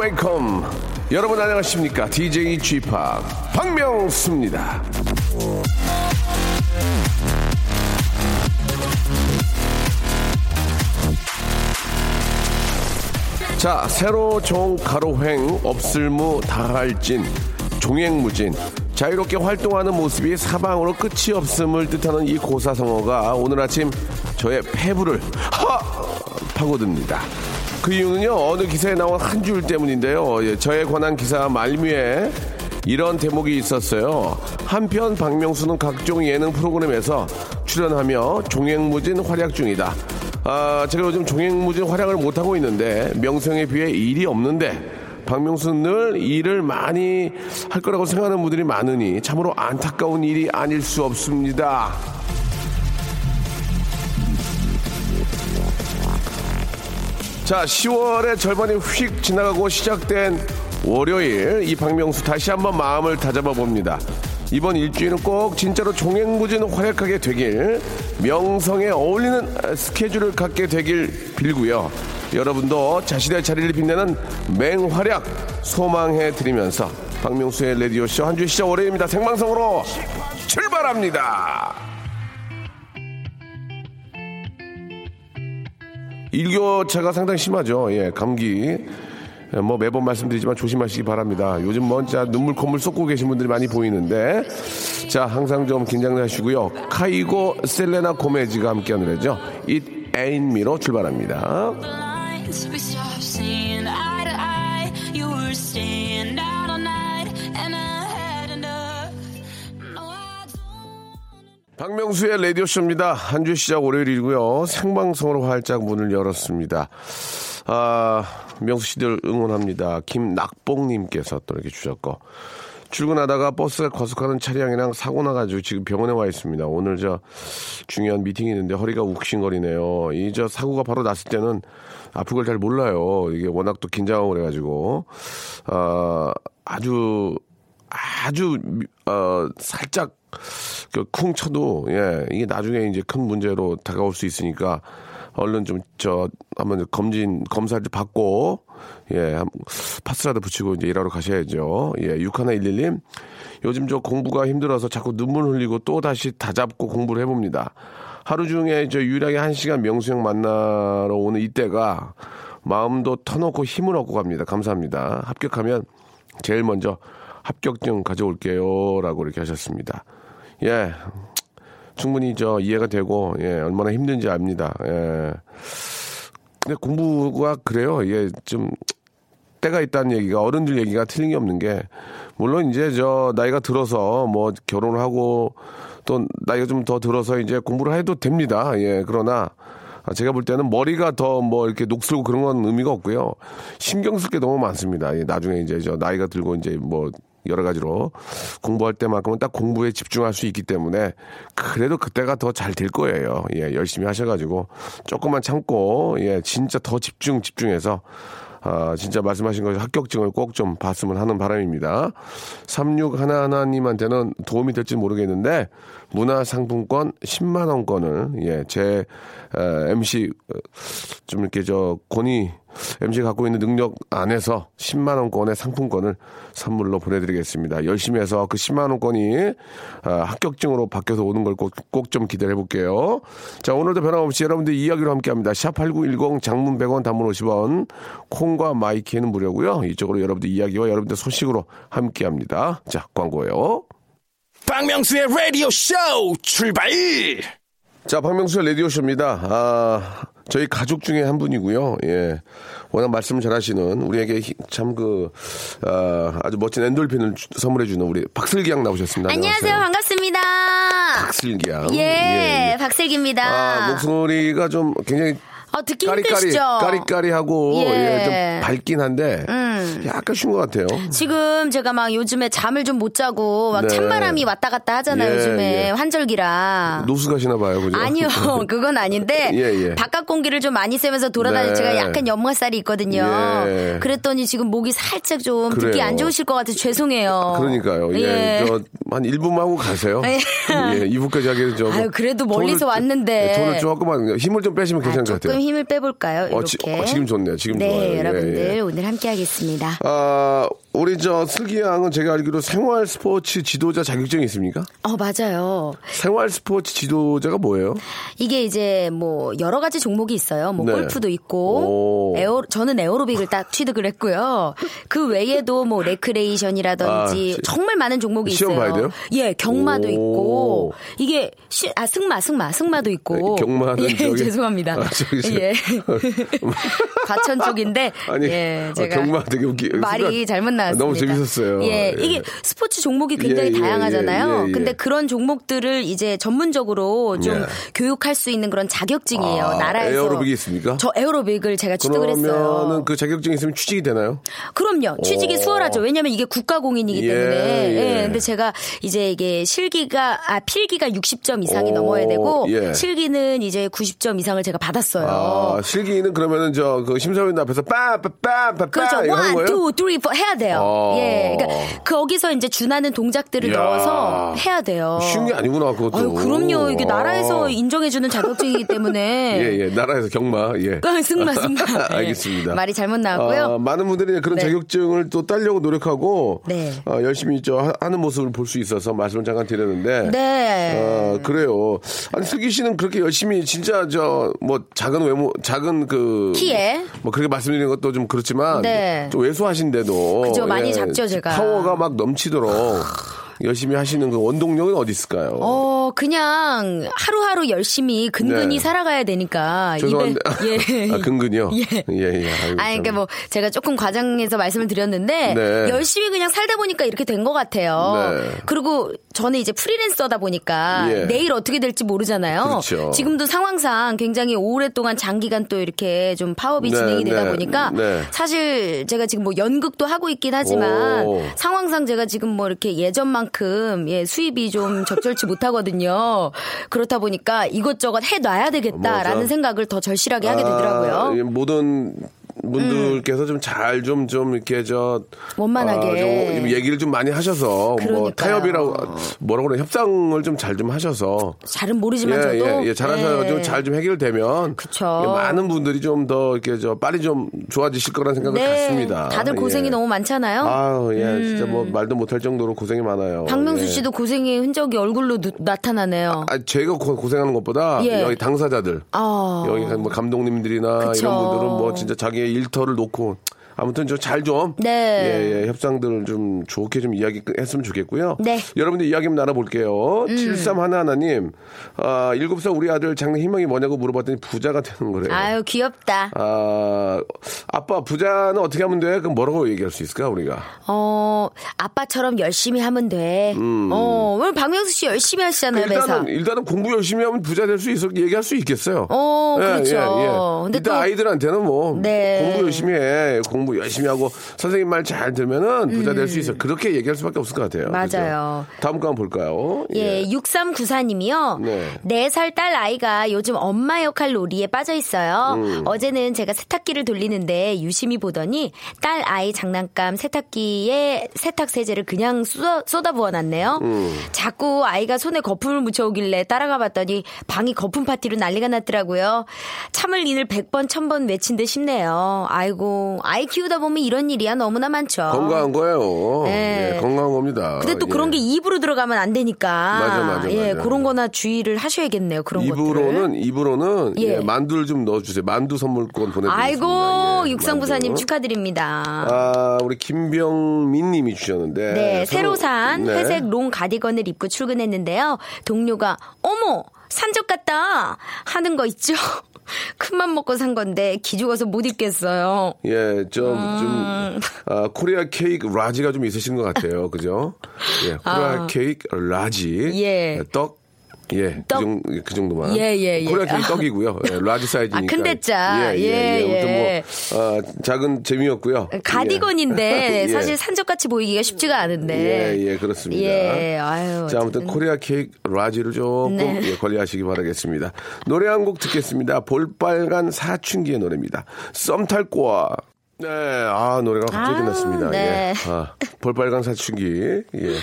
welcome. 여러분 안녕하십니까? DJ G 박명수입니다. 자, 새로 종 가로횡 없을무 다할진 종횡무진 자유롭게 활동하는 모습이 사방으로 끝이 없음을 뜻하는 이 고사성어가 오늘 아침 저의 폐부를 하 파고듭니다. 그 이유는요 어느 기사에 나온 한 줄 때문인데요. 예, 저에 관한 기사 말미에 이런 대목이 있었어요. 한편 박명수는 각종 예능 프로그램에서 출연하며 종횡무진 활약 중이다. 아, 제가 요즘 종횡무진 활약을 못하고 있는데 명성에 비해 일이 없는데 박명수는 늘 일을 많이 할 거라고 생각하는 분들이 많으니 참으로 안타까운 일이 아닐 수 없습니다. 자, 10월의 절반이 휙 지나가고 시작된 월요일 이 박명수 다시 한번 마음을 다잡아 봅니다. 이번 일주일은 꼭 진짜로 종횡무진 활약하게 되길 명성에 어울리는 스케줄을 갖게 되길 빌고요. 여러분도 자신의 자리를 빛내는 맹활약 소망해 드리면서 박명수의 레디오 쇼 한 주 시작 월요일입니다. 생방송으로 출발합니다. 일교차가 상당히 심하죠. 예, 감기. 뭐 매번 말씀드리지만 조심하시기 바랍니다. 요즘 뭐 진짜 눈물 콧물 쏟고 계신 분들이 많이 보이는데 자 항상 좀 긴장하시고요. 카이고 셀레나 고메즈가 함께하는 노래죠. It Ain't Me로 출발합니다. 박명수의 라디오쇼입니다. 한 주 시작 월요일이고요. 생방송으로 활짝 문을 열었습니다. 아, 명수 씨들 응원합니다. 김낙봉님께서 또 이렇게 주셨고. 출근하다가 버스가 과속하는 차량이랑 사고 나가지고 지금 병원에 와 있습니다. 오늘 저 중요한 미팅이 있는데 허리가 욱신거리네요. 이 저 사고가 바로 났을 때는 아픈 걸 잘 몰라요. 이게 워낙 또 긴장하고 그래가지고. 아, 아주 아주 미- 어 살짝 그 쿵 쳐도 예 이게 나중에 이제 큰 문제로 다가올 수 있으니까 얼른 좀 저 한번 검진 검사를 받고 예 한- 파스라도 붙이고 이제 일하러 가셔야죠. 예 6111님. 요즘 저 공부가 힘들어서 자꾸 눈물 흘리고 또 다시 다잡고 공부를 해봅니다. 하루 중에 저 유일하게 한 시간 명수 형 만나러 오는 이때가 마음도 터놓고 힘을 얻고 갑니다. 감사합니다. 합격하면 제일 먼저 합격증 가져올게요. 라고 이렇게 하셨습니다. 예. 충분히 저 이해가 되고, 예, 얼마나 힘든지 압니다. 예. 근데 공부가 그래요. 예, 좀, 때가 있다는 얘기가 어른들 얘기가 틀린 게 없는 게, 물론 이제 저 나이가 들어서 뭐 결혼을 하고 또 나이가 좀 더 들어서 이제 공부를 해도 됩니다. 예, 그러나 아, 제가 볼 때는 머리가 더 뭐 이렇게 녹슬고 그런 건 의미가 없고요. 신경 쓸 게 너무 많습니다. 예, 나중에 이제 저 나이가 들고 이제 뭐 여러 가지로 공부할 때만큼은 딱 공부에 집중할 수 있기 때문에 그래도 그때가 더 잘 될 거예요. 예, 열심히 하셔가지고 조금만 참고 예, 진짜 더 집중 집중해서 아, 진짜 말씀하신 것처럼 합격증을 꼭 좀 봤으면 하는 바람입니다. 3611님한테는 도움이 될지 모르겠는데, 문화상품권 10만원권을, 예, 제, 에, MC, 어, 좀 이렇게 저, 권위, MC 갖고 있는 능력 안에서 10만 원권의 상품권을 선물로 보내드리겠습니다. 열심히 해서 그 10만 원권이 아, 합격증으로 바뀌어서 오는 걸 꼭, 꼭 좀 기대해 볼게요. 자, 오늘도 변함없이 여러분들 이야기로 함께 합니다. 샵 8910 장문 100원 단문 50원 콩과 마이키는 무료고요. 이쪽으로 여러분들 이야기와 여러분들 소식으로 함께 합니다. 자, 광고예요. 박명수의 라디오 쇼 출발! 자, 박명수의 라디오쇼입니다. 아, 저희 가족 중에 한 분이고요. 예. 워낙 말씀을 잘 하시는, 우리에게 참 그, 아, 아주 멋진 엔돌핀을 주- 선물해주는 우리 박슬기 양 나오셨습니다. 안녕하세요. 반갑습니다. 박슬기 양. 예, 박슬기입니다. 아, 목소리가 좀 굉장히 어, 듣기 까리까리, 힘드시죠? 까리까리하고, 예. 예, 좀 밝긴 한데, 약간 쉰 것 같아요. 지금 제가 막 요즘에 잠을 좀 못 자고 막 네. 찬바람이 왔다 갔다 하잖아요. 예, 요즘에 예. 환절기라. 노숙 하시나 봐요, 그죠? 아니요, 그건 아닌데 예, 예. 바깥 공기를 좀 많이 쐬면서 돌아다니 네. 제가 약간 연마살이 있거든요. 예. 그랬더니 지금 목이 살짝 좀 듣기 그래요. 안 좋으실 것 같아서 죄송해요. 그러니까요. 예. 저, 한 1분만 하고 가세요. 예. 예, 2부까지 하기는 좀. 아유, 그래도 멀리서 돈을- 왔는데. 예, 돈을 조금만 힘을 좀 빼시면 아, 괜찮을 것 조금 같아요. 힘을 빼볼까요? 어, 이렇게. 지- 어, 지금 좋네요. 지금 네, 좋아요. 예, 여러분들 예. 오늘 함께하겠습니다. 아, 우리 저 슬기 양은 제가 알기로 생활 스포츠 지도자 자격증이 있습니까? 어 맞아요. 생활 스포츠 지도자가 뭐예요? 이게 이제 뭐 여러 가지 종목이 있어요. 뭐 네. 골프도 있고 오. 에어 저는 에어로빅을 딱 취득을 했고요. 그 외에도 뭐 레크레이션이라든지 아, 시- 정말 많은 종목이 시험 있어요. 봐야 돼요? 예, 경마도 오. 있고 이게 시, 아 승마 승마 승마도 있고 네, 경마는 예, 저기- 죄송합니다. 아, 예. 과천 쪽인데 아니, 예, 어, 제가 경마 되게 웃기 말이 잘못 나왔습니다. 너무 재밌었어요. 예, 예. 이게 스포츠 종목이 굉장히 예, 예, 다양하잖아요. 예, 예, 예. 근데 그런 종목들을 이제 전문적으로 좀 예. 교육할 수 있는 그런 자격증이에요. 아, 나라에서. 에어로빅이 있습니까? 저 에어로빅을 제가 취득을 했어요. 그러면은 그 자격증이 있으면 취직이 되나요? 그럼요. 취직이 오. 수월하죠. 왜냐면 이게 국가공인이기 예, 때문에. 예. 예, 근데 제가 이제 이게 실기가 아 필기가 60점 이상이 오, 넘어야 되고 예. 실기는 이제 90점 이상을 제가 받았어요. 아, 실기는 그러면은 저 그 심사위원 앞에서 빠빠빠빠빠 그렇죠. 이거 하는 원, 거예요? two, three, four 해야 돼요. 어. 예. 그러니까 거기서 이제 준하는 동작들을. 넣어서 해야 돼요. 쉬운 게 아니구나 그것도. 아유, 그럼요. 이게 아. 나라에서 인정해주는 자격증이기 때문에. 예, 예. 나라에서 경마. 예. 아, 승마, 승마. 예. 알겠습니다. 말이 잘못 나왔고요. 아, 많은 분들이 그런 네. 자격증을 또 따려고 노력하고 네. 아, 열심히 저 하- 하는 모습을 볼 수 있어서 말씀을 잠깐 드렸는데 네. 아, 그래요. 아니 슬기 씨는 그렇게 열심히 진짜 저 뭐 작은 외모 작은 그 키에? 뭐 그렇게 말씀드리는 것도 좀 그렇지만 네. 좀 왜소하신데도 예, 그죠, 많이 작죠, 제가. 파워가 막 넘치도록 열심히 하시는 그 원동력은 어디 있을까요? 어, 그냥 하루하루 열심히 근근히 네. 살아가야 되니까. 죄송한데 입에, 예. 아, 근근이요. 예. 예, 예. 아이고. 그러니까 뭐, 제가 조금 과장해서 말씀을 드렸는데, 네. 열심히 그냥 살다 보니까 이렇게 된 것 같아요. 네. 그리고 저는 이제 프리랜서다 보니까, 예. 내일 어떻게 될지 모르잖아요. 그렇죠. 지금도 상황상 굉장히 오랫동안 장기간 또 이렇게 좀 파업이 네, 진행이 되다 네, 보니까, 네. 사실 제가 지금 뭐 연극도 하고 있긴 하지만, 오. 상황상 제가 지금 뭐 이렇게 예전만큼, 예, 수입이 좀 적절치 못하거든요. 그렇다 보니까 이것저것 해놔야 되겠다라는 맞아. 생각을 더 절실하게 하게 되더라고요. 아, 이 모든 분들께서 좀 잘좀좀 이렇게 저 원만하게. 아, 좀 얘기를 좀 많이 하셔서 뭐 그러니까요. 타협이라고 뭐라고 그래 협상을 좀잘좀 하셔서 잘은 모르지만 예, 저도 예, 예, 잘하셔서 예. 좀잘좀 해결되면 그쵸. 예, 많은 분들이 좀 더 이렇게 저 빨리 좀 좋아지실 거라는 생각을 네, 갖습니다. 다들 고생이 예. 너무 많잖아요. 아유, 예, 진짜 뭐 말도 못할 정도로 고생이 많아요. 박명수 예. 씨도 고생의 흔적이 얼굴로 누- 나타나네요. 아, 제가 고, 고생하는 것보다 예. 여기 당사자들 아. 여기 뭐 감독님들이나 그쵸. 이런 분들은 뭐 진짜 자기의 일터를 놓고 아무튼 저 잘 좀 네. 예, 예, 협상들을 좀 좋게 좀 이야기 했으면 좋겠고요. 네. 여러분들 이야기 한번 나눠볼게요. 음. 73하나하나님, 아, 7살 우리 아들 장래 희망이 뭐냐고 물어봤더니 부자가 되는 거래요. 아유 귀엽다. 아, 아빠 부자는 어떻게 하면 돼? 그럼 뭐라고 얘기할 수 있을까 우리가? 어 아빠처럼 열심히 하면 돼. 어 오늘 박명수 씨 열심히 하시잖아요 매사. 음. 일단은 일단은 공부 열심히 하면 부자 될 수 있어 얘기할 수 있겠어요. 어, 그렇죠. 근데 일단 또- 아이들한테는 뭐 네. 공부 열심히 해, 공부 열심히 하고 선생님 말 잘 들면은 부자 될 수 있어. 그렇게 얘기할 수밖에 없을 것 같아요. 음. 맞아요. 그죠? 다음 거 한번 볼까요? 예, 6394님이요. 네. 네. 4살 딸 아이가 요즘 엄마 역할 놀이에 빠져 있어요. 음. 어제는 제가 세탁기를 돌리는데 유심히 보더니 딸 아이 장난감 세탁기에 세탁 세제를 그냥 쏟아, 쏟아 부어 놨네요. 음. 자꾸 아이가 손에 거품을 묻혀오길래 따라가 봤더니 방이 거품 파티로 난리가 났더라고요. 참을 인을 100번, 1000번 외친 듯 싶네요. 아이고, 아이 키우다 보면 이런 일이야 너무나 많죠. 건강한 거예요. 네. 예, 건강한 겁니다. 근데 또 예. 그런 게 입으로 들어가면 안 되니까. 맞아, 맞아, 예, 맞아. 그런 거나 주의를 하셔야겠네요. 그런. 입으로는 입으로는 예. 예, 만두를 좀 넣어주세요. 만두 선물권 보내드리겠습니다. 아이고, 예, 육상부사님. 축하드립니다. 아, 우리 김병민 님이 주셨는데. 네, 새로 산 네. 회색 롱 가디건을 입고 출근했는데요. 동료가 어머 산적 같다 하는 거 있죠. 큰맘 먹고 산 건데 기죽어서 못 입겠어요. 예, 좀, 음. 좀, 아, Korea cake large가 좀 있으신 것 같아요. 그죠? 예, Korea cake large. 예. 떡, 예, 그, 떡. 정, 그 정도 만. 예, 예, 예. Korea cake 떡이고요. 예, large 사이즈니까. 아, 큰 대짜. 예, 예, 예. 예, 아무튼 예. 뭐, 아, 작은 재미였고요. 가디건인데 예. 사실 산적같이 보이기가 쉽지가 않은데. 예, 예, 그렇습니다. 예, 아유. 자, 아무튼 Korea cake large를 조금 네. 예, 관리하시기 바라겠습니다. 노래 한 곡 듣겠습니다. 볼빨간 사춘기의 노래입니다. 썸 탈꺼야. 네, 아, 노래가 갑자기 아, 끝났습니다. 네. 예. 아, 볼빨간 사춘기. 예.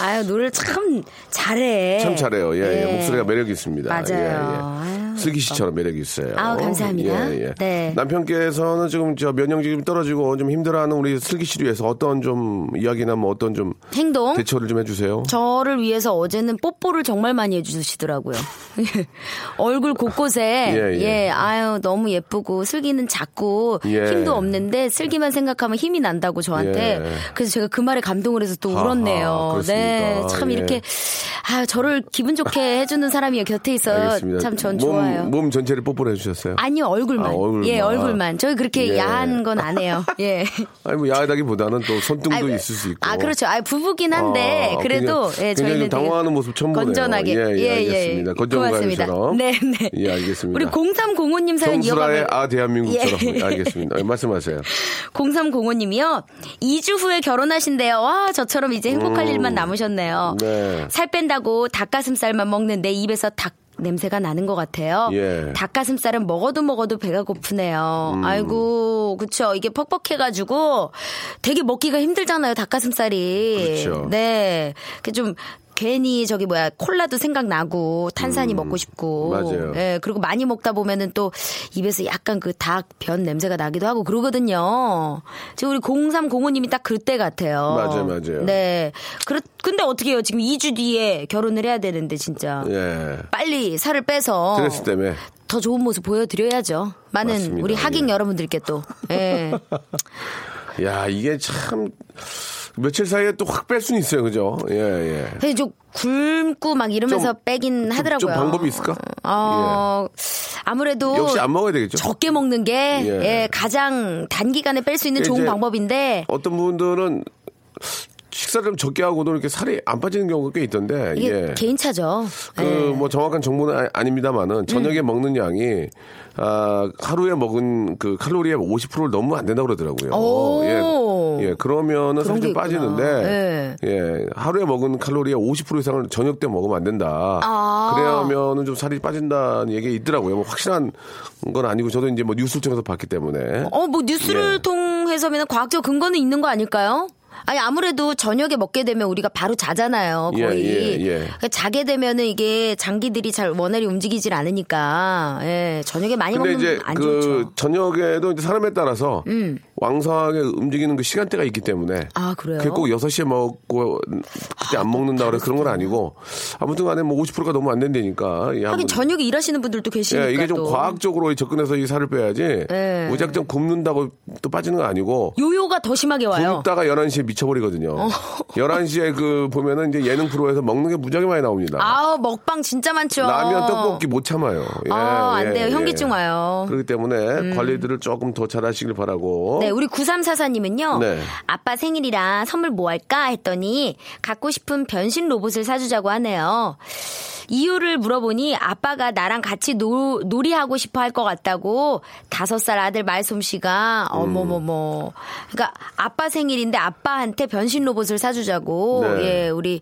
아유, 노래를 참 잘해. 참 잘해요. 예, 예. 예. 목소리가 매력이 있습니다. 맞아요. 아유, 슬기 씨처럼 매력이 있어요. 아우, 감사합니다. 예, 예. 네. 남편께서는 지금 저 면역력이 좀 떨어지고 좀 힘들어하는 우리 슬기 씨를 위해서 어떤 좀 이야기나 뭐 어떤 좀 행동? 대처를 좀 해주세요. 저를 위해서 어제는 뽀뽀를 정말 많이 해주시더라고요. 얼굴 곳곳에 예, 예, 예. 아유 너무 예쁘고 슬기는 작고 예. 힘도 없는데 슬기만 생각하면 힘이 난다고 저한테 예. 그래서 제가 그 말에 감동을 해서 또 울었네요. 네, 참 예. 이렇게 아 저를 기분 좋게 해주는 사람이 곁에 있어 알겠습니다. 참전 몸, 좋아요. 몸 전체를 뽀뽀를 해주셨어요. 아니요 얼굴만. 아, 얼굴만. 예 얼굴만. 저희 그렇게 예. 야한 건 안 해요. 예. 아니 뭐 야하다기보다는 또 손등도 아이고, 있을 수 있고. 아, 그렇죠. 아, 부부긴 한데, 아, 그래도, 굉장히- 예, 저희는. 당황하는 모습 처음 보네요. 건전하게. 예, 예, 알겠습니다. 고맙습니다. 건전가요처럼. 네, 네. 예, 알겠습니다. 우리 0305님 사연 이어가면. 아 대한민국처럼 예. 알겠습니다. 예, 말씀하세요. 0305님이요. 2주 후에 결혼하신대요. 와, 저처럼 이제 행복할 일만 남으셨네요. 네. 살 뺀다고 닭가슴살만 먹는데 입에서 닭 냄새가 나는 것 같아요. 예. 닭가슴살은 먹어도 먹어도 배가 고프네요. 음. 아이고, 그쵸. 이게 퍽퍽해가지고 되게 먹기가 힘들잖아요, 닭가슴살이. 그렇죠. 네. 그 좀, 괜히 저기 뭐야 콜라도 생각나고 탄산이 먹고 싶고 음. 맞아요. 예 그리고 많이 먹다 보면은 또 입에서 약간 그 닭 변 냄새가 나기도 하고 그러거든요. 지금 우리 0305님이 딱 그때 같아요. 맞아요, 맞아요. 네. 그렇 근데 어떻게 해요? 지금 2주 뒤에 결혼을 해야 되는데 진짜 예. 빨리 살을 빼서 스트레스 때문에. 더 좋은 모습 보여드려야죠. 많은 맞습니다. 우리 하객 예. 여러분들께 또. 예. 야, 이게 참 며칠 사이에 또 확 뺄 수는 있어요. 그죠? 예, 예. 근데 좀 굶고 막 이러면서 좀- 빼긴 좀- 하더라고요. 좀 방법이 있을까? 어, 아무래도 역시 안 먹어야 되겠죠. 적게 먹는 게 예. 예, 가장 단기간에 뺄 수 있는 좋은 이제 방법인데 어떤 분들은 식사를 좀 적게 하고도 이렇게 살이 안 빠지는 경우가 꽤 있던데. 이게 예. 개인차죠. 그 예. 뭐 정확한 정보는 아, 닙니다만은 저녁에 먹는 양이 아, 하루에 먹은 그 칼로리의 50%를 넘으면 안 된다고 그러더라고요. 오. 예. 예, 그러면은 살이 좀. 빠지는데 예. 하루에 먹은 칼로리의 50% 이상을 저녁 때 먹으면 안 된다. 아. 그러면은 좀 살이 빠진다는 얘기가 있더라고요. 뭐 확실한 건 아니고 저도 이제 뭐 뉴스를 통해서 봤기 때문에 어, 뭐 뉴스를 예. 통해서면 과학적 근거는 있는 거 아닐까요? 아니 아무래도 저녁에 먹게 되면 우리가 바로 자잖아요 예, 거의 예, 예. 그러니까 자게 되면은 이게 장기들이 잘 원활히 움직이질 않으니까 예 저녁에 많이 근데 먹으면 이제 안 그 좋죠 음. 저녁에도 이제 사람에 따라서 왕성하게 움직이는 그 시간대가 있기 때문에 아, 그래요? 그게 꼭 6시에 먹고 그때 안 먹는다 그래 그런 건 아니고 아무튼 간에 뭐 50%가 너무 안 된다니까. 예, 하긴 저녁에 일하시는 분들도 계시니까 예, 이게 좀 또. 과학적으로 접근해서 이 살을 빼야지 예. 무작정 굶는다고 또 빠지는 거 아니고 요요가 더 심하게 와요 굶다가 11시에 미쳐버리거든요. 11시에 그 보면은 이제 예능 프로에서 먹는 게 무지하게 많이 나옵니다. 아우 먹방 진짜 많죠 라면 떡볶이 못 참아요. 예, 아, 안 예, 돼요. 예. 현기증 와요. 음. 그렇기 때문에 관리들을 조금 더 잘하시길 바라고. 네, 우리 9344님은요. 네. 아빠 생일이라 선물 뭐 할까 했더니 갖고 싶은 변신 로봇을 사주자고 하네요. 이유를 물어보니 아빠가 나랑 같이 노, 놀이하고 싶어 할 것 같다고 다섯 살 아들 말솜씨가 어머머머. 그러니까 아빠 생일인데 아빠한테 변신 로봇을 사주자고 네. 예 우리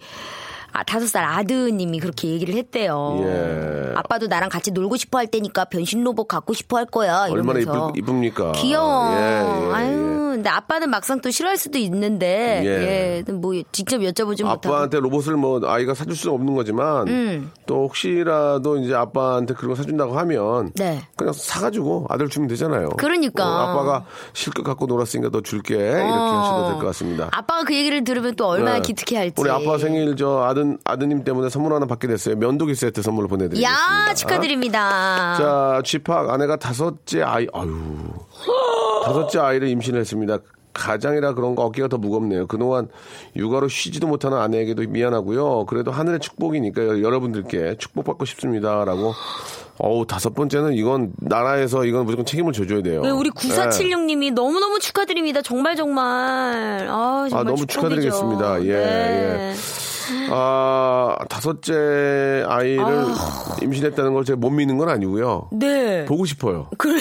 아, 다섯 살 아드님이 그렇게 얘기를 했대요. 예. 아빠도 나랑 같이 놀고 싶어 할 테니까 변신 로봇 갖고 싶어 할 거야. 얼마나 이러면서. 이쁠, 이쁩니까? 귀여워. 예, 예, 아유, 예. 근데 아빠는 막상 또 싫어할 수도 있는데, 예. 예, 뭐 직접 여쭤보지 못하고. 아빠한테 로봇을 뭐 아이가 사줄 수는 없는 거지만 음. 또 혹시라도 이제 아빠한테 그런 거 사준다고 하면 네. 그냥 사가지고 아들 주면 되잖아요. 그러니까. 어, 아빠가 실컷 갖고 놀았으니까 너 줄게 이렇게 어. 하셔도 될 것 같습니다. 아빠가 그 얘기를 들으면 또 얼마나 네. 기특해 할지. 우리 아빠 생일 저 아드 아드님 때문에 선물 하나 받게 됐어요. 면도기 세트 선물로 보내드리겠습니다. 야, 축하드립니다. 자, 쥐팍 아내가 다섯째 아이, 아유. 다섯째 아이를 임신했습니다. 가장이라 그런가 어깨가 더 무겁네요. 그동안 육아로 쉬지도 못하는 아내에게도 미안하고요. 그래도 하늘의 축복이니까 여- 여러분들께 축복받고 싶습니다라고. 어우, 다섯 번째는 이건 나라에서 이건 무조건 책임을 져줘야 돼요. 네, 우리 네. 9476님이 너무너무 축하드립니다. 정말 정말. 아, 정말 아, 너무 축복이죠. 축하드리겠습니다. 예, 네. 아, 다섯째 아이를 임신했다는 걸 제가 못 믿는 건 아니고요. 네. 보고 싶어요. 그래.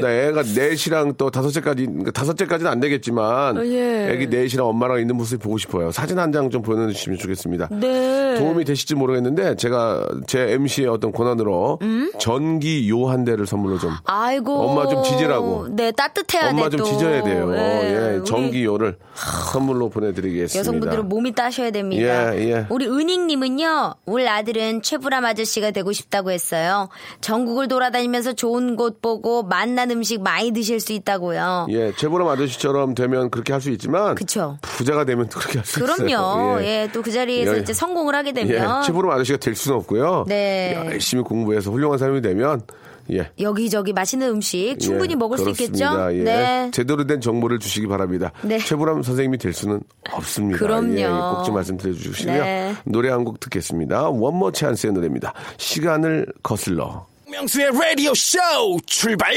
나 애가 넷이랑 또 다섯째까지, 그러니까 다섯째까지는 안 되겠지만, 어, 예. 애기 넷이랑 엄마랑 있는 모습이 보고 싶어요. 사진 한 장 좀 보내주시면 좋겠습니다. 네. 도움이 되실지 모르겠는데, 제가 제 MC의 어떤 권한으로 음? 전기 요 한 대를 선물로 좀. 아이고. 엄마 좀 지지라고. 네, 따뜻해야 돼. 엄마 좀 또. 지져야 돼요. 네, 예, 우리 전기 요를 선물로 보내드리겠습니다. 여성분들은 몸이 따셔야 됩니다. 예, 예. 우리 은익님은요, 우리 아들은 최불암 아저씨가 되고 싶다고 했어요. 전국을 돌아다니면서 좋은 곳 보고 맛난 음식 많이 드실 수 있다고요. 예, 최보람 아저씨처럼 되면 그렇게 할 수 있지만, 그쵸. 부자가 되면 또 그렇게 할 수 있어요. 그럼요. 예, 또 그 자리에서 예. 이제 성공을 하게 되면 예, 최보람 아저씨가 될 수는 없고요. 네. 열심히 공부해서 훌륭한 사람이 되면, 예. 여기저기 맛있는 음식 충분히 예, 먹을 수 그렇습니다. 있겠죠? 예. 네. 제대로 된 정보를 주시기 바랍니다. 네. 최보람 선생님이 될 수는 없습니다. 그럼요. 예, 꼭좀 말씀드려 주시고요. 네. 노래 한 곡 듣겠습니다. 원모 찬스의 노래입니다. 시간을 거슬러. 박명수의 라디오 쇼 출발!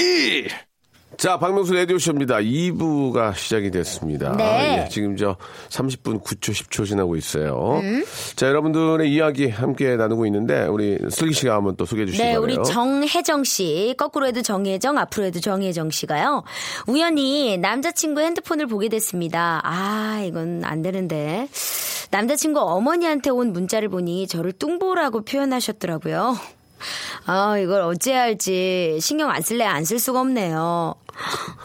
자, 박명수 라디오쇼입니다. 2부가 시작이 됐습니다. 네. 예, 지금 저 30분 9초, 10초 지나고 있어요. 음. 자, 여러분들의 이야기 함께 나누고 있는데, 우리 슬기 씨가 한번 또 소개해 주시기 네, 바래요. 우리 정혜정 씨, 거꾸로 해도 정혜정, 앞으로 해도 정혜정 씨가요. 우연히 남자친구 핸드폰을 보게 됐습니다. 아, 이건 안 되는데. 남자친구 어머니한테 온 문자를 보니 저를 뚱보라고 표현하셨더라고요. 아, 이걸 어찌해야 할지 신경 안 쓸래 안 쓸 수가 없네요.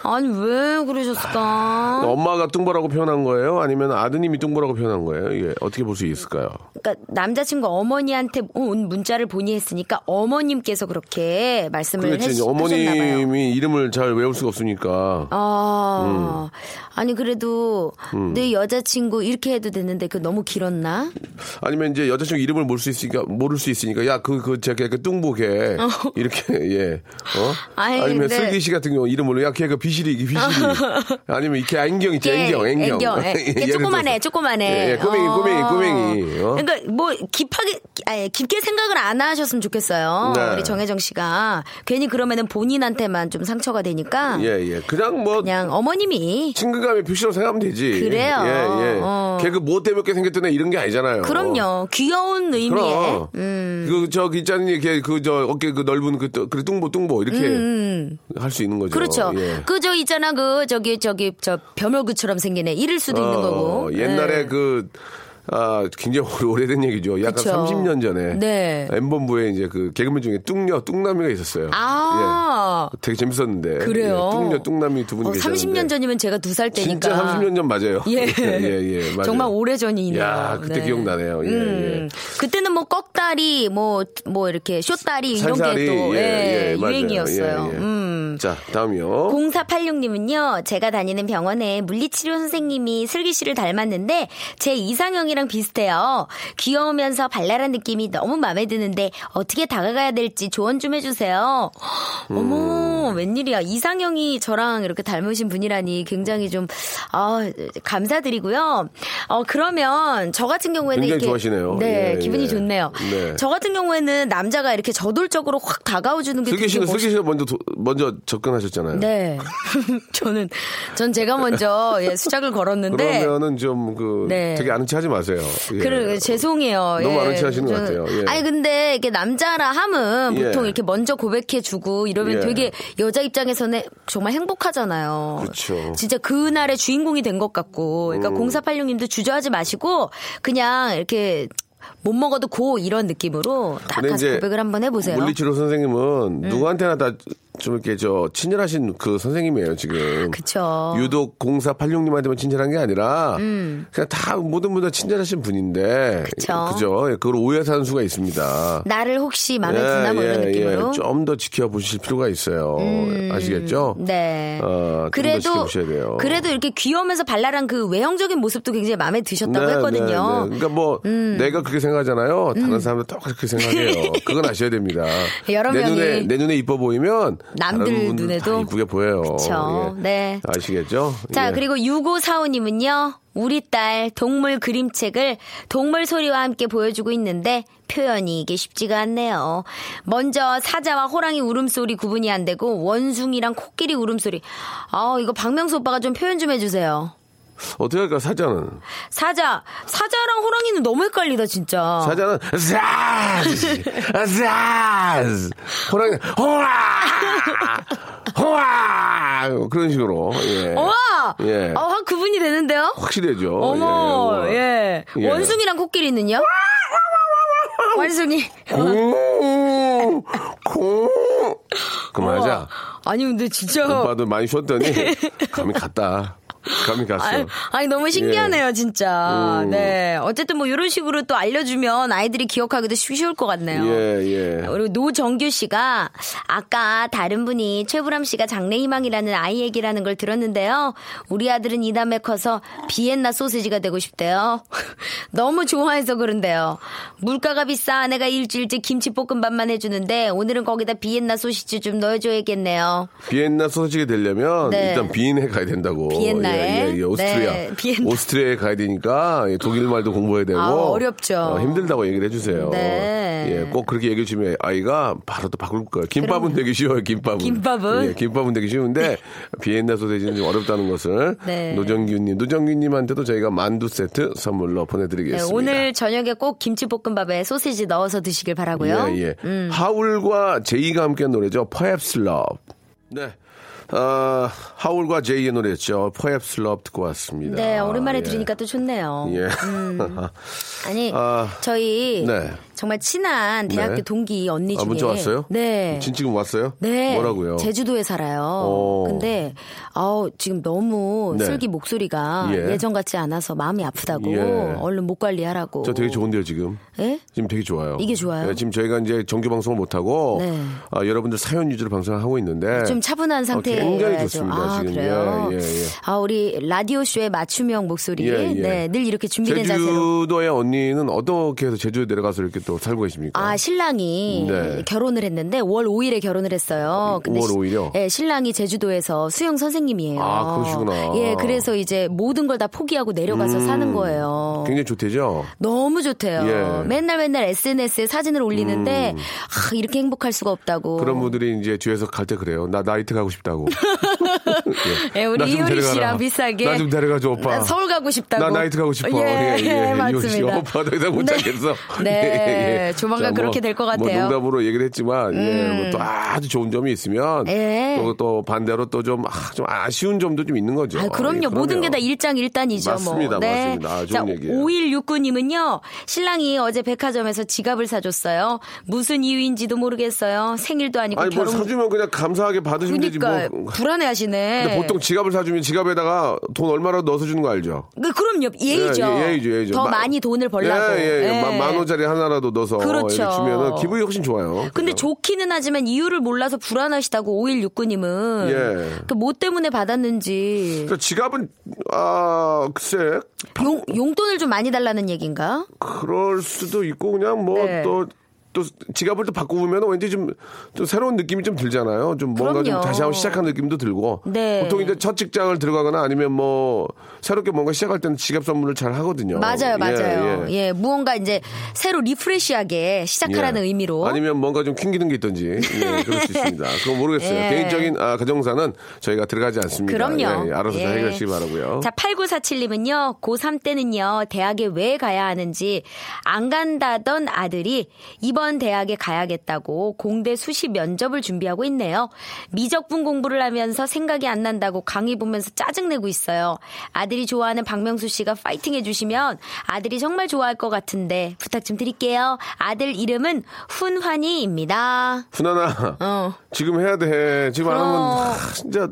아니, 왜 그러셨을까? 엄마가 뚱보라고 표현한 거예요? 아니면 아드님이 뚱보라고 표현한 거예요? 이게 어떻게 볼 수 있을까요? 그러니까 남자친구 어머니한테 온 문자를 보니 했으니까 어머님께서 그렇게 말씀을 그렇지. 봐요. 어머님이 이름을 잘 외울 수가 없으니까. 아, 아니 그래도 음. 내 여자친구 이렇게 해도 되는데 그 너무 길었나? 아니면 이제 여자친구 이름을 모를 수 있으니까, 모를 수 있으니까, 야, 그, 그, 제가 그 뚱보개. 이렇게, 예. 어? 아니, 아니면 근데- 슬기 씨 같은 경우 이름 으로, 야, 걔가 비실이, 비실이. 아니면 이렇게 안경 있지, 걔, 안경, 안경. 예. 걔 예를 조그만해. 조그만해. 예, 예, 꼬맹이, 어. 꼬맹이, 꼬맹이. 어? 그러니까 뭐 깊하게, 아니, 깊게 생각을 안 하셨으면 좋겠어요. 네. 우리 정혜정 씨가 괜히 그러면은 본인한테만 좀 상처가 되니까 예, 예. 그냥 뭐, 그냥 어머님이 친근감의 표시로 생각하면 되지. 그래요. 예, 예. 어. 걔그 뭐 때문에 생겼던 애 이런 게 아니잖아요. 그럼요 귀여운 의미에. 음. 그, 저기 있잖니, 걔, 그, 저, 어깨 그 넓은 그, 또- 그 뚱보, 뚱보, 이렇게 할수 있는 거죠. 음, 그렇죠. 예. 그저 있잖아 그 저기 저기 저 벼멸구처럼 생긴 애 이럴 수도 있는 어, 거고. 옛날에 네. 그, 아, 굉장히 오래된 얘기죠. 약간 그쵸. 30년 전에. 네. M본부에 이제 그 개그맨 중에 뚱녀, 뚱남이가 있었어요. 아. 예. 되게 재밌었는데. 그래요. 예, 뚱녀, 뚱남이 두 분이 어, 계셨는데. 30년 전이면 제가 두 살 때니까. 진짜 30년 전 맞아요. 예. 예, 예, 맞아요. 정말 오래 전이네요. 야, 그때 네. 기억나네요. 예, 음. 그때는 뭐 꺽다리, 뭐, 뭐 이렇게 쇼다리 이런 게 또 예, 예, 맞아요. 유행이었어요. 예, 예. 음. 자, 다음이요. 0486님은요, 제가 다니는 병원에 물리치료 선생님이 슬기 씨를 닮았는데, 제 이상형이랑 비슷해요. 귀여우면서 발랄한 느낌이 너무 마음에 드는데, 어떻게 다가가야 될지 조언 좀 해주세요. 어머, 웬일이야. 이상형이 저랑 이렇게 닮으신 분이라니 굉장히 좀, 아, 감사드리고요. 어, 그러면, 저 같은 경우에는 굉장히 이렇게. 좋아하시네요. 네, 예, 기분이 예. 좋네요. 네. 저 같은 경우에는 남자가 이렇게 저돌적으로 확 다가와주는 게 슬기 씨는 슬기 씨가 먼저 도- 먼저 접근하셨잖아요. 네. 저는, 전 제가 먼저 예, 수작을 걸었는데. 그러면은 좀그 네. 되게 아는 체 하지 마세요. 예. 그래, 죄송해요. 너무 예. 아는 체 하시는 것 같아요. 예. 아니, 근데 이게 남자라 함은 예. 보통 이렇게 먼저 고백해주고 이러면 예. 되게 여자 입장에서는 정말 행복하잖아요. 그렇죠. 진짜 그날의 주인공이 된 것 같고. 그러니까 음. 0486님도 주저하지 마시고 그냥 이렇게 못 먹어도 고 이런 느낌으로 딱 가서 고백을 한번 해보세요. 음. 물리치료 선생님은 누구한테나 다 좀 이렇게 저 친절하신 그 선생님이에요 지금. 그쵸. 유독 0486님한테만 친절한 게 아니라 그냥 다 모든 분들 친절하신 분인데 그쵸. 그죠? 예, 그걸 오해해서 하는 수가 있습니다. 나를 혹시 마음에 드나 뭐 이런 느낌으로. 음. 좀더 지켜보실 필요가 있어요. 아시겠죠? 네. 어, 그래도 지켜보셔야 돼요. 그래도 이렇게 귀여우면서 발랄한 그 외형적인 모습도 굉장히 마음에 드셨다고 네, 했거든요. 음. 네, 네. 그러니까 뭐 내가 그렇게 생각하잖아요. 다른 사람도 똑같이 그렇게 생각해요. 그건 아셔야 됩니다. 여러 내 명이 눈에 내 눈에 이뻐 보이면 남들 눈에도? 다 이쁘게 보여요. 그쵸. 예. 네. 아시겠죠? 자, 예. 그리고 6545님은요, 우리 딸 동물 그림책을 동물 소리와 함께 보여주고 있는데 표현이 이게 쉽지가 않네요. 먼저 사자와 호랑이 울음소리 구분이 안 되고 원숭이랑 코끼리 울음소리. 아, 이거 박명수 오빠가 좀 표현 좀 해주세요. 어떻게 할까, 사자는? 사자. 사자랑 호랑이는 너무 헷갈리다, 진짜. 사자는, 사즈! 사즈! 호랑이, 호라! 호라! 그런 식으로, 예. 와! 예. 어, 확 구분이 되는데요? 확실해죠. 어머, 예. 예. 예. 원숭이랑 코끼리는요? 원숭이. 공, 공. 그만하자. 우와. 아니, 근데 진짜. 오빠도 많이 쉬었더니 감이 갔다. 감이 갔어. 아니, 아니, 너무 신기하네요, 진짜. 음. 네. 어쨌든 뭐, 이런 식으로 또 알려주면 아이들이 기억하기도 쉬- 쉬울 것 같네요. 예, 예. 그리고 노정규 씨가 아까 다른 분이 최불암 씨가 장래희망이라는 아이 얘기라는 걸 들었는데요. 우리 아들은 이 다음에 커서 비엔나 소세지가 되고 싶대요. 너무 좋아해서 그런데요. 물가가 비싸 아내가 일주일째 김치볶음밥만 해주는데 오늘은 거기다 비엔나 소시지 좀 넣어줘야겠네요. 비엔나 소시지가 되려면 네. 일단 비엔에 가야 된다고. 비엔나에? 예, 예, 예, 오스트리아. 네, 비엔나. 오스트리아에 가야 되니까 예, 독일 말도 공부해야 되고. 아, 어렵죠. 어, 힘들다고 얘기를 해주세요. 네. 예, 꼭 그렇게 얘기해 주면 아이가 바로 또 바꿀 거예요. 김밥은 되게 쉬워요, 김밥은. 김밥은? 예, 김밥은 되게 쉬운데 비엔나 소시지는 좀 어렵다는 것을 네. 노정규님, 노정규님한테도 저희가 만두 세트 선물로 네, 보내드리겠습니다. 오늘 저녁에 꼭 김치볶음밥에 소시지 넣어서 드시길 바라고요. 예, 예. 음. 하울과 제이가 함께한 노래죠. Perhaps Love. 네. 아, 하울과 제이의 노래였죠. Perhaps Love 듣고 왔습니다. 네, 오랜만에 예. 들으니까 또 좋네요. 예. 아니, 아, 저희 네. 정말 친한 대학교 네. 동기 언니 아, 중에 문자 왔어요? 네. 진 지금 왔어요? 네. 뭐라고요? 제주도에 살아요. 오. 근데 아우 지금 너무 네. 슬기 목소리가 예. 예. 전 같지 않아서 마음이 아프다고 예. 얼른 목 관리하라고. 저 되게 좋은데요, 지금. 예? 지금 되게 좋아요. 이게 좋아요? 네, 지금 저희가 이제 정규 방송을 못 하고 네. 아, 여러분들 사연 위주로 방송을 하고 있는데 좀 차분한 상태에 어, 굉장히 좋습니다. 아, 지금 그래요. 예, 예, 예. 아 우리 라디오 쇼의 맞춤형 목소리. 예, 예. 네, 늘 이렇게 준비된 자세로. 제주도의 언니는 어떻게 해서 제주도에 내려가서 이렇게 또 살고 계십니까? 아, 신랑이 네. 결혼을 했는데 5월 5일에 결혼을 했어요. 근데 5월 시- 5일 이요? 예, 신랑이 제주도에서 수영 선생님이에요. 아, 그러시구나. 예, 그래서 이제 모든 걸 다 포기하고 내려가서 사는 거예요. 굉장히 좋대죠? 너무 좋대요. 예. 음. 맨날 맨날 SNS에 사진을 올리는데 아, 이렇게 행복할 수가 없다고. 그런 분들이 이제 뒤에서 갈 때 그래요. 나 나이트 가고 싶다고. 예, 우리 나좀 이효리. 씨랑 비슷하게 나 좀 데려가줘, 오빠. 나 서울 가고 싶다고. 나 나이트 가고 싶어. 예, 예, 이효리 씨, 맞습니다. 오빠 더 이상 못 네. 찾겠어. 네, 조만간 자, 그렇게 될것뭐 같아요. 음. 농담으로 얘기를 했지만, 예, 뭐 또 아주 좋은 점이 있으면, 예. 또, 또 반대로 또 좀, 아, 좀 아쉬운 점도 좀 있는 거죠. 아, 그럼요. 예, 모든 게 다 일장일단이죠. 맞습니다, 뭐. 네. 맞습니다. 아, 좋은 자, 얘기예요. 5169님은요. 신랑이 어제 백화점에서 지갑을 사줬어요. 무슨 이유인지도 모르겠어요. 생일도 아니고 아니, 뭘 결혼. 사주면 그냥 감사하게 받으시면 되지, 그러니까 뭐. 불안해하시네. 근데 보통 지갑을 사주면 지갑에다가 돈 얼마라도 넣어서 주는 거 알죠? 그, 그럼요. 예의죠. 예, 예, 예의죠, 예의죠. 더 마- 많이 돈을 벌라고. 예, 예, 예. 예. 만, 만 원짜리 하나라도 넣어서 그렇죠. 주면은 기분이 훨씬 좋아요. 근데 그죠? 좋기는 하지만 이유를 몰라서 불안하시다고 5169님은 예. 그뭐 때문에 받았는지 그러니까 지갑은 아 글쎄 용, 용돈을 좀 많이 달라는 얘기인가? 그럴 수도 있고 그냥 뭐 네. 또또 지갑을 또 바꾸면 왠지 좀, 좀 새로운 느낌이 좀 들잖아요. 좀 뭔가 좀 그럼요. 다시 한번 시작한 느낌도 들고. 네. 보통 이제 첫 직장을 들어가거나 아니면 뭐 새롭게 뭔가 시작할 때는 지갑 선물을 잘 하거든요. 맞아요, 예, 맞아요. 예. 예, 무언가 이제 새로 리프레시하게 시작하라는 예. 의미로. 아니면 뭔가 좀 튕기는 게 있던지. 예, 그럴 수 있습니다. 그건 모르겠어요. 예. 개인적인 아, 가정사는 저희가 들어가지 않습니다. 그럼요. 예, 예, 알아서 잘 예. 해결하시기 바라고요. 자, 8947님은요, 고3 때는요, 대학에 왜 가야 하는지 안 간다던 아들이 이번 대학에 가야겠다고 공대 수시 면접을 준비하고 있네요. 미적분 공부를 하면서 생각이 안 난다고 강의 보면서 짜증내고 있어요. 아들이 좋아하는 박명수 씨가 파이팅 해주시면 아들이 정말 좋아할 것 같은데 부탁 좀 드릴게요. 아들 이름은 훈환이입니다. 훈아나 어. 지금 해야 돼. 지금 안. 하면 하, 진짜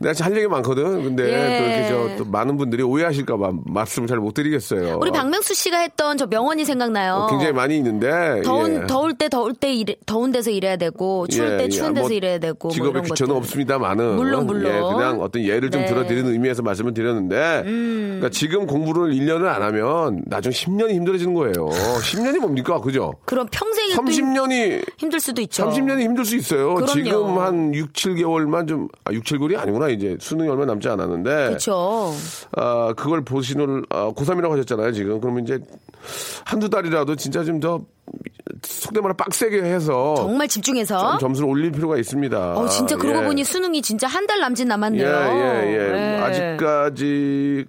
내가 할 얘기 많거든. 근데 예. 또 이렇게 저, 또 많은 분들이 오해하실까봐 말씀을 잘 못 드리겠어요. 우리 박명수 씨가 했던 저 명언이 생각나요. 어, 굉장히 많이 있는데 더운 예. 더울 때 더울 때 일해, 더운 데서 일해야 되고 추울 예, 때 예. 추운 데서 뭐 일해야 되고 뭐 직업에 이런 귀천은. 없습니다만은 물론, 물론. 예, 그냥 어떤 예를 좀 네. 음. 들어드리는 의미에서 말씀을 드렸는데 그러니까 지금 공부를 1년을 안 하면 나중 10년이 힘들어지는 거예요. 10년이 뭡니까? 그죠? 그럼 평생이 또 힘- 30년이 힘들 수도 있죠. 30년이 힘들 수 있어요. 그럼요. 지금 한 6, 7개월만 좀, 아, 6, 7개월이 아니구나. 이제 수능이 얼마 남지 않았는데. 그렇죠. 아, 그걸 보시는, 아, 고3이라고 하셨잖아요, 지금. 그러면 이제 한두 달이라도 진짜 좀 더 속된 말로 빡세게 해서 정말 집중해서. 좀 점수를 올릴 필요가 있습니다. 어, 진짜 그러고 예. 보니 수능이 진짜 한 달 남짓 남았네요. 예, 예, 예. 네. 아직까지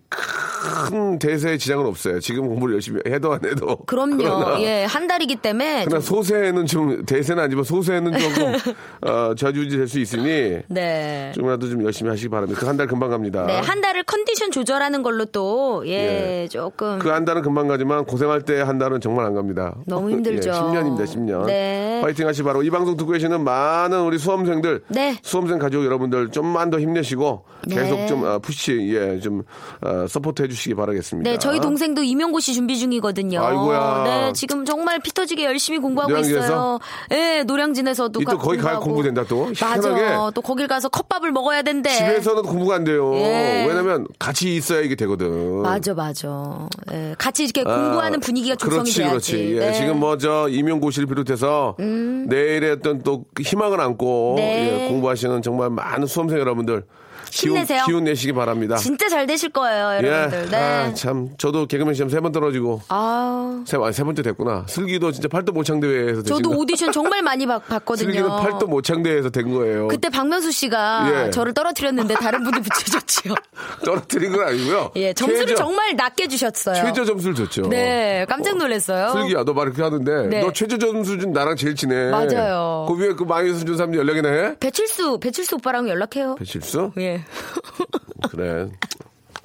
큰 대세에 지장은 없어요. 지금 공부를 열심히 해도 안 해도. 그럼요. 그러나, 예, 한 달이기 때문에. 그러나 좀- 소세는 좀 대세는 아니지만 소세는 조금 어, 저주지 될 수 있으니 네. 조금이라도 좀 열심히 하시기 바랍니다. 그 한 달 금방 갑니다. 네, 한 달을 컨디션 조절하는 걸로 또, 예, 조금. 그 한 달은 금방 가지만 고생할 때 한 달은 정말 안 갑니다. 너무 힘들죠. 예, 10년입니다, 10년. 네. 파이팅 하시 바로 이 방송 듣고 계시는 많은 우리 수험생들, 네. 수험생 가족 여러분들 좀만 더 힘내시고 계속 네. 좀 어, push, 예, 좀 어, support 해주시기 바라겠습니다. 네, 저희 동생도 임용고시 준비 중이거든요. 아이고야. 네, 지금 정말 피 터지게 열심히 공부하고 노량진에서? 있어요. 네, 노량진에서도 이또 가- 거기 가야. 공부된다, 또. 맞아. 희한하게. 또 거길 가서 컵밥을 먹어야 된대. 집에서는 공부가 안 돼요. 예. 왜냐면 같이 있어야 이게 되거든. 맞아, 맞아. 예, 같이 이렇게 공부하는 분위기가 조성이 그렇지, 돼야지. 그렇지. 예, 네. 음. 지금 뭐저 임용고시를 비롯해서 내일의 어떤 또 희망을 안고 네. 예, 공부하시는 정말 많은 수험생 여러분들 힘내세요. 기운 내시기 바랍니다. 진짜 잘 되실 거예요, 여러분들. 예, 네. 아, 참 저도 개그맨 시험 세 번 떨어지고 아, 세, 아니, 세 번째 됐구나. 슬기도 진짜 팔도 모창 대회에서 저도 거. 오디션 정말 많이 봤, 봤거든요. 슬기는 팔도 모창 대회에서 된 거예요. 그때 박명수 씨가 예. 저를 떨어뜨렸는데 다른 분이 붙여줬죠. 떨어뜨린 건 아니고요. 예, 점수를 최저, 정말 낮게 주셨어요. 최저 점수를 줬죠. 네, 깜짝 놀랐어요. 슬기야, 너 말 이렇게 하는데 네. 너 최저 점수 준 나랑 제일 친해. 맞아요. 그 위에 그 마이너스 준 사람들 연락이나 해? 배칠수, 배칠수 오빠랑 연락해요. 배칠수? 예. 그래.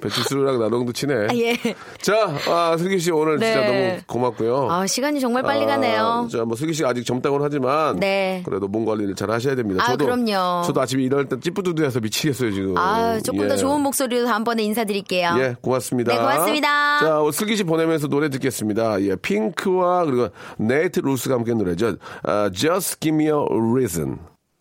배칠수랑 나동도 친해. 아, 예. 자, 아, 슬기 씨 오늘 진짜 네. 너무 고맙고요. 아, 시간이 정말 빨리 가네요. 자, 뭐 슬기 씨가 아직 젊다고는 하지만 네. 그래도 몸 관리를 잘 하셔야 됩니다. 아, 저도 그럼요. 저도 아침에 일어날 때 찌뿌두두해서 미치겠어요 지금. 아, 조금 예. 더 좋은 목소리로 다음번에 인사드릴게요. 예, 고맙습니다. 네, 고맙습니다. 자, 슬기 씨 보내면서 노래 듣겠습니다. 예, 핑크와 그리고 네이트 루스가 함께 노래죠. 아, Just Give Me a Reason.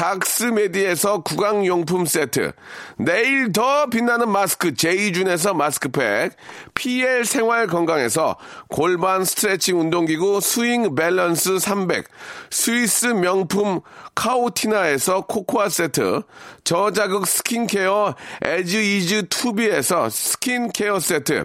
닥스메디에서 구강용품 세트 내일 더 빛나는 마스크 제이준에서 마스크팩 PL 생활 건강에서 골반 스트레칭 운동기구 스윙 밸런스 300 스위스 명품 카오티나에서 코코아 세트 저자극 스킨케어 에즈 이즈 투비에서 스킨케어 세트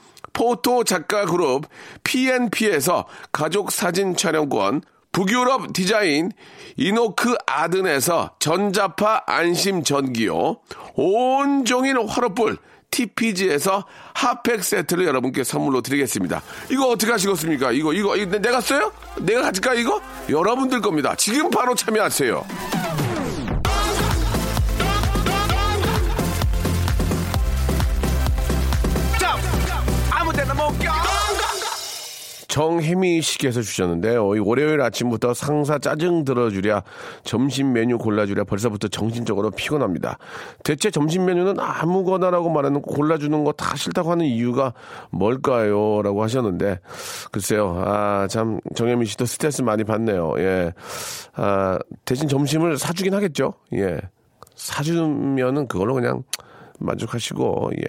포토 작가 그룹 PNP에서 가족 사진 촬영권, 북유럽 디자인 이노크 아든에서 전자파 안심 전기요, 온종일 화로불 TPG에서 핫팩 세트를 여러분께 선물로 드리겠습니다. 이거 어떻게 하시겠습니까? 이거, 이거, 이거 내가 써요? 내가 가질까, 이거? 여러분들 겁니다. 지금 바로 참여하세요. 정혜미 씨께서 주셨는데요. 이 월요일 아침부터 상사 짜증 들어주랴 점심 메뉴 골라주랴 벌써부터 정신적으로 피곤합니다. 대체 점심 메뉴는 아무거나라고 말하는 거 골라주는 거 다 싫다고 하는 이유가 뭘까요? 라고 하셨는데 글쎄요. 아, 참 정혜미 씨도 스트레스 많이 받네요. 예. 아, 대신 점심을 사주긴 하겠죠. 예. 사주면은 그걸로 그냥 만족하시고 예.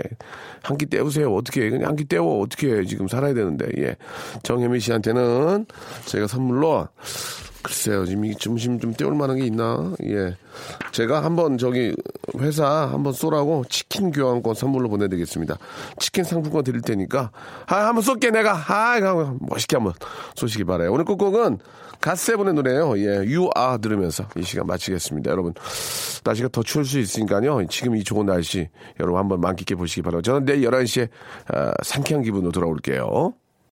한 끼 때우세요. 어떻게 해? 그냥 한 끼 때워. 어떻게 해? 지금 살아야 되는데. 예. 정혜미 씨한테는 저희가 선물로 글쎄요, 지금 이 점심 좀 때울 만한 게 있나? 예. 제가 한번 저기 회사 한번 쏘라고 치킨 교환권 선물로 보내드리겠습니다. 치킨 상품권 드릴 테니까, 아, 한번 쏠게, 내가. 아, 멋있게 한번 쏘시기 바라요. 오늘 끝곡은 갓세븐의 노래예요 예, Are 들으면서 이 시간 마치겠습니다. 여러분, 날씨가 더 추울 수 있으니까요. 지금 이 좋은 날씨 여러분 한번 만끽해 보시기 바라요. 저는 내일 11시에 어, 상쾌한 기분으로 돌아올게요.